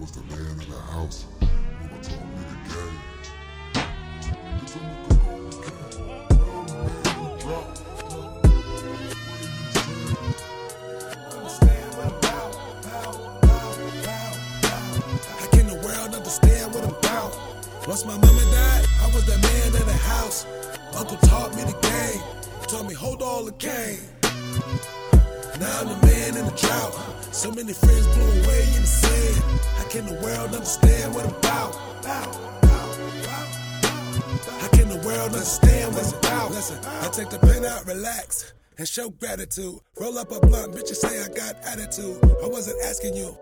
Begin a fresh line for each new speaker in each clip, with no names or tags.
was the man in the house. Mama told me the game. You told me to go on the game. Now the man in drop.
Understand what I'm about. Bow, bow, bow, bow. How can the world understand what I'm about? Once my mama died, I was the man in the house. Uncle taught me the game. Told me hold all the cane. Now I'm the man in the drought. So many friends blew away in the sand. How can the world understand what I'm about? How can the world understand what I'm about? Listen, I take the pen out, relax, and show gratitude. Roll up a blunt, bitch, bitches say I got attitude. I wasn't asking you.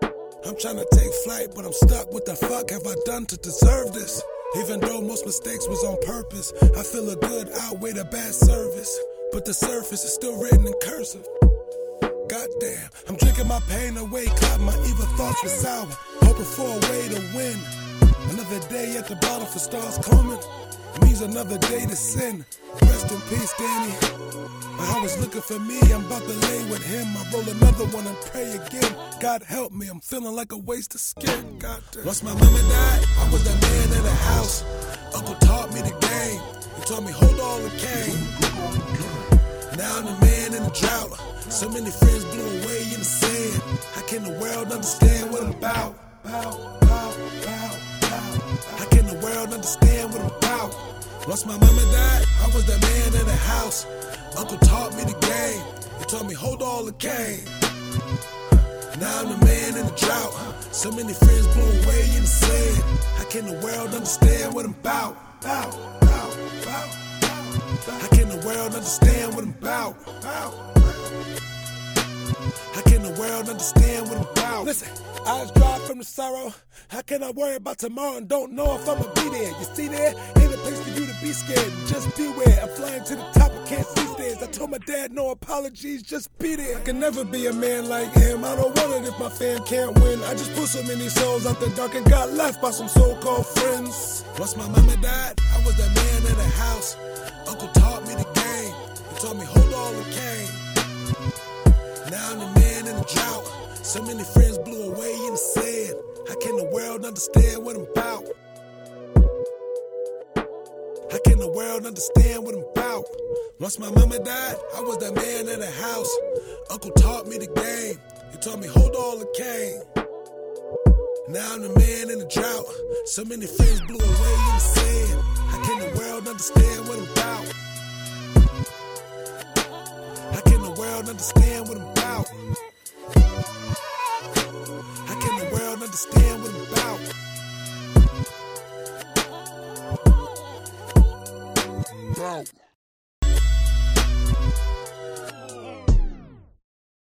I'm trying to take flight, but I'm stuck. What the fuck have I done to deserve this? Even though most mistakes was on purpose, I feel a good outweigh the bad service. But the surface is still written in cursive. Goddamn, I'm drinking my pain away, cloud my evil thoughts with sour. Hoping for a way to win. Another day at the bottom for Starz Coleman. Means another day to sin. Rest in peace, Danny. I was looking for me, I'm about to lay with him. I roll another one and pray again. God help me, I'm feeling like a waste of skin. Goddamn. Once my mama died, I was the man in the house. Uncle taught me the game. He told me hold all the cane. Now I'm the man in the drought. So many friends blew away in the sand. How can the world understand what I'm about? Bow, bow, bow. How can the world understand what I'm about? Once my mama died, I was the man in the house. Uncle taught me the game. He told me hold all the cane. Now I'm the man in the drought. So many friends blew away in the sand. How can the world understand what I'm about? Bow. How can the world understand what I'm about? How can the world understand what I'm about? Listen, eyes dry from the sorrow. How can I worry about tomorrow and don't know if I'ma be there? You see there? Ain't a place to be scared. Just beware. I'm flying to the top, I can't see stairs. I told my dad no apologies, just be there. I can never be a man like him. I don't want it if my fam can't win. I just put so many souls out the dark and got left by some so-called friends. Once my mama died, I was that man in the house. Uncle taught me the game. He told me hold all the cane. Now I'm the man in the drought. So many friends blew away in the sand. How can the world understand what I'm about? How can the world understand what I'm about? Once my mama died, I was the man in the house. Uncle taught me the game. He told me hold all the cane. Now I'm the man in the drought. So many friends blew away in the sand. How can the world understand what I'm about? How can the world understand what I'm about?
Bow.